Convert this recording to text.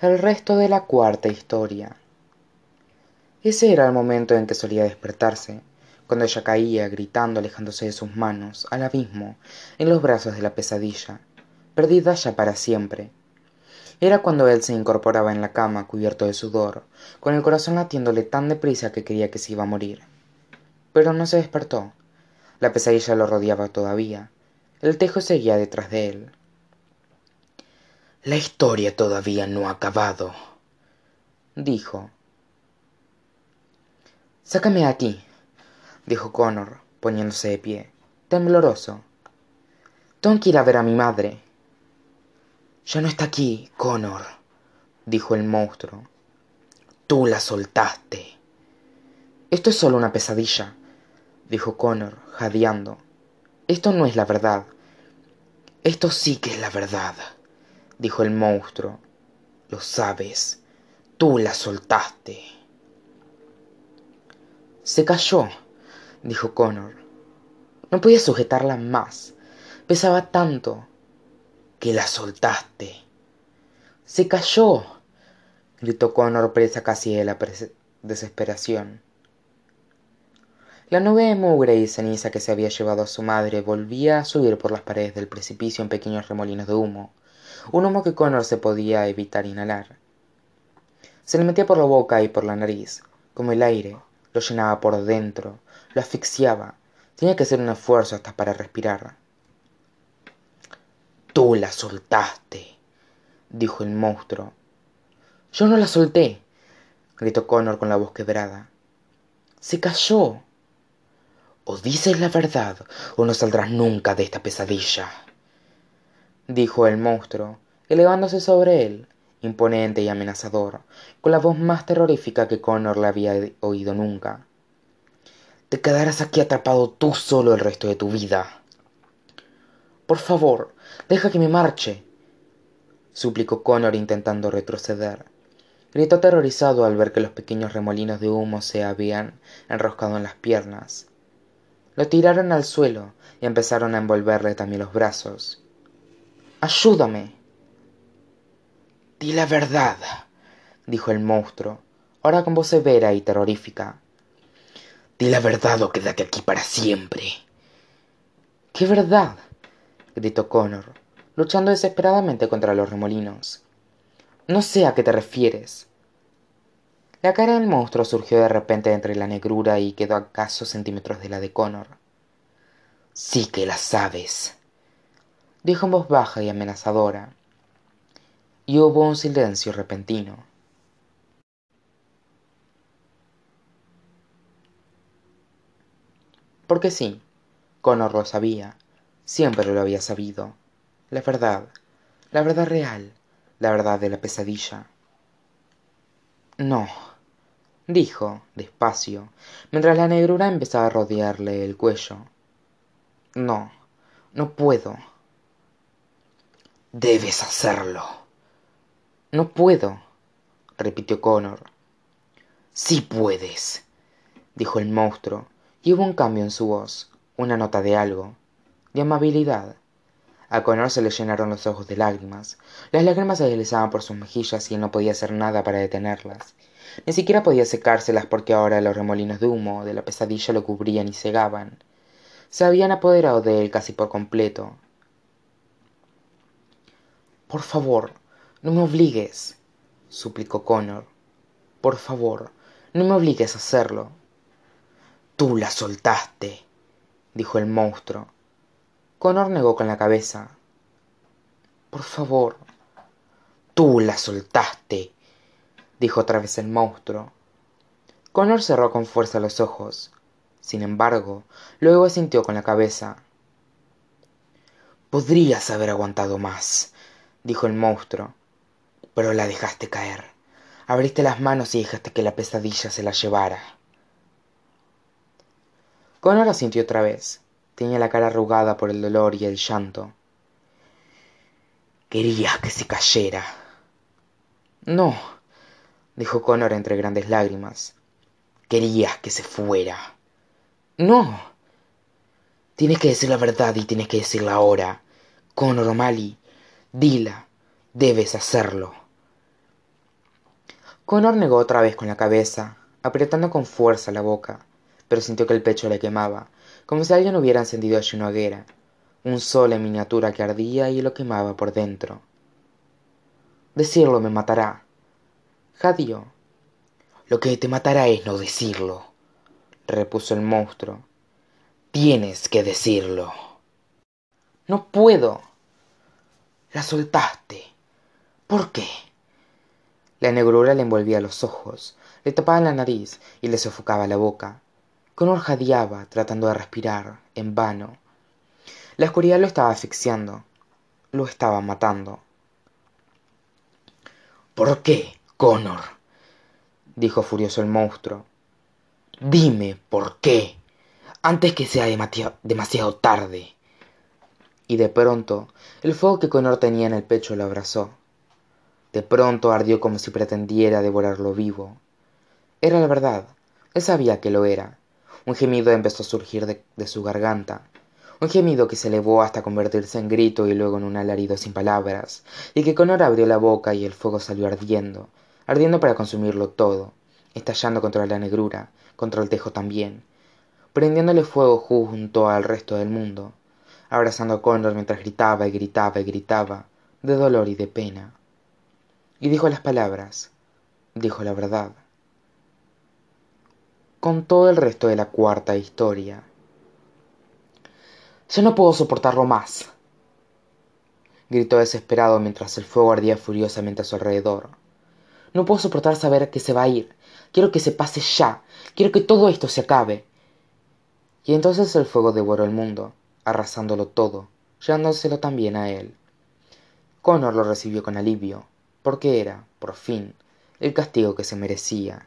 el resto de la cuarta historia. Ese era el momento en que solía despertarse cuando ella caía gritando alejándose de sus manos al abismo en los brazos de la pesadilla perdida ya para siempre. Era cuando él se incorporaba en la cama cubierto de sudor con el corazón latiéndole tan deprisa que creía que se iba a morir. Pero no se despertó. La pesadilla lo rodeaba todavía. El tejo seguía detrás de él la historia todavía no ha acabado dijo. Sácame de aquí dijo connor poniéndose de pie tembloroso. Tengo que ir a ver a mi madre. Ya no está aquí connor dijo el monstruo. Tú la soltaste. Esto es solo una pesadilla dijo connor jadeando. Esto no es la verdad. Esto sí que es la verdad dijo el monstruo. Lo sabes. Tú la soltaste. Se cayó dijo connor. No podía sujetarla más. Pesaba tanto que la soltaste. Se cayó gritó connor presa casi de la desesperación. La nube de mugre y ceniza que se había llevado a su madre volvía a subir por las paredes del precipicio en pequeños remolinos de humo un humo que connor se podía evitar inhalar. Se le metía por la boca y por la nariz como el aire lo llenaba por dentro lo asfixiaba. Tenía que hacer un esfuerzo hasta para respirar. Tú la soltaste dijo el monstruo. Yo no la solté gritó connor con la voz quebrada. Se cayó o dices la verdad o no saldrás nunca de esta pesadilla dijo el monstruo elevándose sobre él imponente y amenazador con la voz más terrorífica que connor le había oído nunca. Te quedarás aquí atrapado tú solo el resto de tu vida. Por favor deja que me marche suplicó connor intentando retroceder. Gritó aterrorizado al ver que los pequeños remolinos de humo se habían enroscado en las piernas. Lo tiraron al suelo y empezaron a envolverle también los brazos ayúdame. Di la verdad dijo el monstruo ahora con voz severa y terrorífica. Di la verdad o quédate aquí para siempre. Qué verdad gritó connor luchando desesperadamente contra los remolinos. No sé a qué te refieres. La cara del monstruo surgió de repente entre la negrura y quedó a escasos centímetros de la de connor. Sí que la sabes dijo en voz baja y amenazadora. Y hubo un silencio repentino. Porque sí connor lo sabía siempre lo había sabido. La verdad la verdad real la verdad de la pesadilla. No dijo despacio mientras la negrura empezaba a rodearle el cuello. No no puedo debes hacerlo. No puedo repitió connor. Sí puedes dijo el monstruo y hubo un cambio en su voz una nota de algo de amabilidad. A connor se le llenaron los ojos de lágrimas. Las lágrimas se deslizaban por sus mejillas y él no podía hacer nada para detenerlas. Ni siquiera podía secárselas porque ahora los remolinos de humo de la pesadilla lo cubrían y cegaban. Se habían apoderado de él casi por completo por favor no me obligues suplicó connor. Por favor no me obligues a hacerlo tú la soltaste dijo el monstruo. Connor negó con la cabeza. Por favor tú la soltaste dijo otra vez el monstruo. Connor cerró con fuerza los ojos. Sin embargo luego asintió con la cabeza. Podrías haber aguantado más dijo el monstruo. Pero la dejaste caer. Abriste las manos y dejaste que la pesadilla se la llevara. Connor asintió otra vez. Tenía la cara arrugada por el dolor y el llanto. Querías que se cayera. No dijo connor entre grandes lágrimas. Querías que se fuera. No. Tienes que decir la verdad y tienes que decirla ahora. Connor o'malley dila debes hacerlo. Connor negó otra vez con la cabeza apretando con fuerza la boca pero sintió que el pecho le quemaba como si alguien hubiera encendido allí una hoguera un sol en miniatura que ardía y lo quemaba por dentro. Decirlo me matará. Jadió lo que te matará es no decirlo repuso el monstruo. Tienes que decirlo. No puedo la soltaste. Por qué la negrura le envolvía los ojos le tapaba la nariz y le sofocaba la boca. Connor jadeaba tratando de respirar en vano. La oscuridad lo estaba asfixiando lo estaba matando. Por qué connor dijo furioso el monstruo. Dime por qué antes que sea demasiado tarde y de pronto el fuego que connor tenía en el pecho lo abrazó. De pronto ardió como si pretendiera devorarlo vivo. Era la verdad él sabía que lo era. Un gemido empezó a surgir de, su garganta. Un gemido que se elevó hasta convertirse en grito y luego en un alarido sin palabras y que connor abrió la boca y el fuego salió ardiendo ardiendo para consumirlo todo estallando contra la negrura contra el tejo también prendiéndole fuego junto al resto del mundo abrazando a connor mientras gritaba y gritaba y gritaba de dolor y de pena. Y dijo las palabras dijo la verdad. Contó el resto de la cuarta historia. Ya no puedo soportarlo más gritó desesperado mientras el fuego ardía furiosamente a su alrededor. No puedo soportar saber que se va a ir. Quiero que se pase ya. Quiero que todo esto se acabe y entonces el fuego devoró el mundo arrasándolo todo llevándoselo también a él. Connor lo recibió con alivio porque era por fin el castigo que se merecía